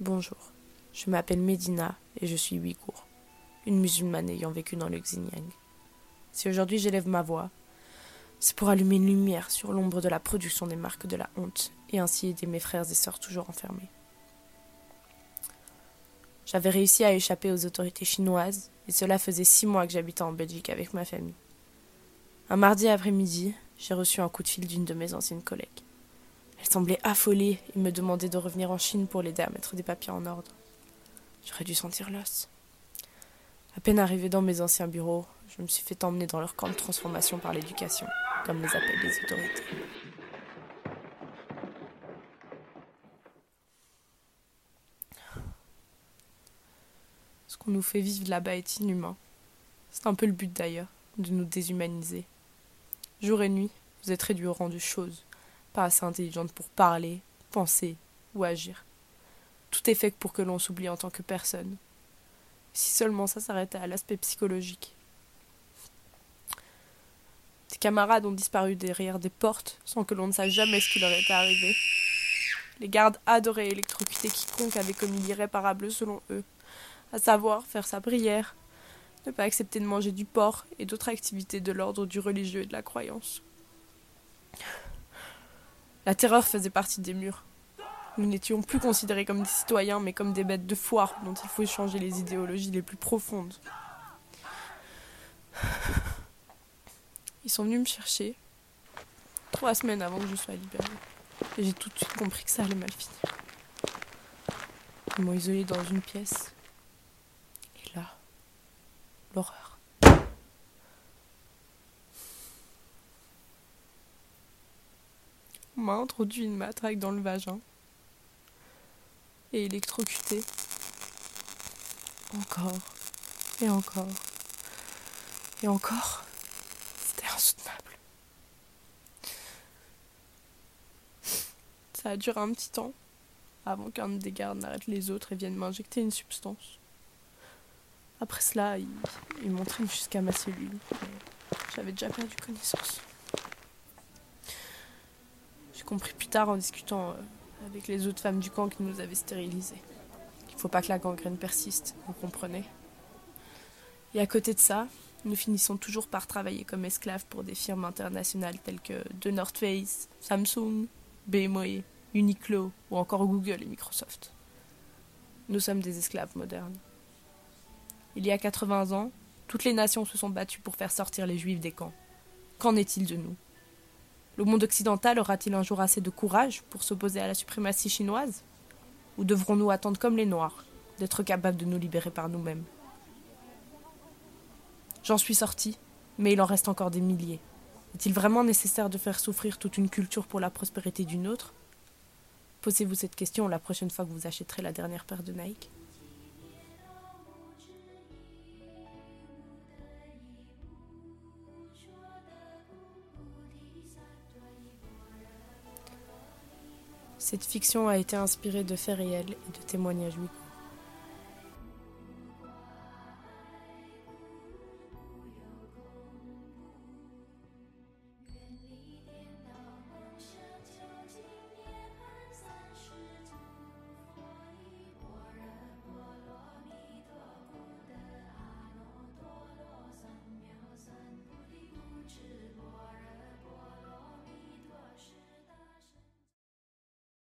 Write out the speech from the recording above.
Bonjour, je m'appelle Medina et je suis ouïghour, une musulmane ayant vécu dans le Xinjiang. Si aujourd'hui j'élève ma voix, c'est pour allumer une lumière sur l'ombre de la production des marques de la honte et ainsi aider mes frères et sœurs toujours enfermés. J'avais réussi à échapper aux autorités chinoises et cela faisait six mois que j'habitais en Belgique avec ma famille. Un mardi après-midi, j'ai reçu un coup de fil d'une de mes anciennes collègues. Semblait affolée et me demandait de revenir en Chine pour l'aider à mettre des papiers en ordre. J'aurais dû sentir l'os. À peine arrivé dans mes anciens bureaux, je me suis fait emmener dans leur camp de transformation par l'éducation, comme les appellent les autorités. Ce qu'on nous fait vivre là-bas est inhumain. C'est un peu le but d'ailleurs, de nous déshumaniser. Jour et nuit, vous êtes réduits au rang de choses, pas assez intelligente pour parler, penser ou agir. Tout est fait pour que l'on s'oublie en tant que personne. Si seulement ça s'arrêtait à l'aspect psychologique. Des camarades ont disparu derrière des portes sans que l'on ne sache jamais ce qui leur était arrivé. Les gardes adoraient électrocuter quiconque avait commis l'irréparable selon eux, à savoir faire sa prière, ne pas accepter de manger du porc et d'autres activités de l'ordre du religieux et de la croyance. La terreur faisait partie des murs. Nous n'étions plus considérés comme des citoyens, mais comme des bêtes de foire dont il faut changer les idéologies les plus profondes. Ils sont venus me chercher trois semaines avant que je sois libérée. Et j'ai tout de suite compris que ça allait mal finir. Ils m'ont isolée dans une pièce. Et là, l'horreur. Introduit une matraque dans le vagin et électrocuté. Encore et encore et encore. C'était insoutenable. Ça a duré un petit temps avant qu'un des gardes n'arrête les autres et vienne m'injecter une substance. Après cela, il, il m'entraîne jusqu'à ma cellule. J'avais déjà perdu connaissance compris plus tard en discutant euh, avec les autres femmes du camp qui nous avaient stérilisés. Il ne faut pas que la gangrène persiste, vous comprenez Et à côté de ça, nous finissons toujours par travailler comme esclaves pour des firmes internationales telles que The North Face, Samsung, BMW, Uniqlo ou encore Google et Microsoft. Nous sommes des esclaves modernes. Il y a 80 ans, toutes les nations se sont battues pour faire sortir les juifs des camps. Qu'en est-il de nous? Le monde occidental aura-t-il un jour assez de courage pour s'opposer à la suprématie chinoise? Ou devrons-nous attendre comme les Noirs, d'être capables de nous libérer par nous-mêmes? J'en suis sorti, mais il en reste encore des milliers. Est-il vraiment nécessaire de faire souffrir toute une culture pour la prospérité d'une autre? Posez-vous cette question la prochaine fois que vous achèterez la dernière paire de Nike. Cette fiction a été inspirée de faits réels et de témoignages.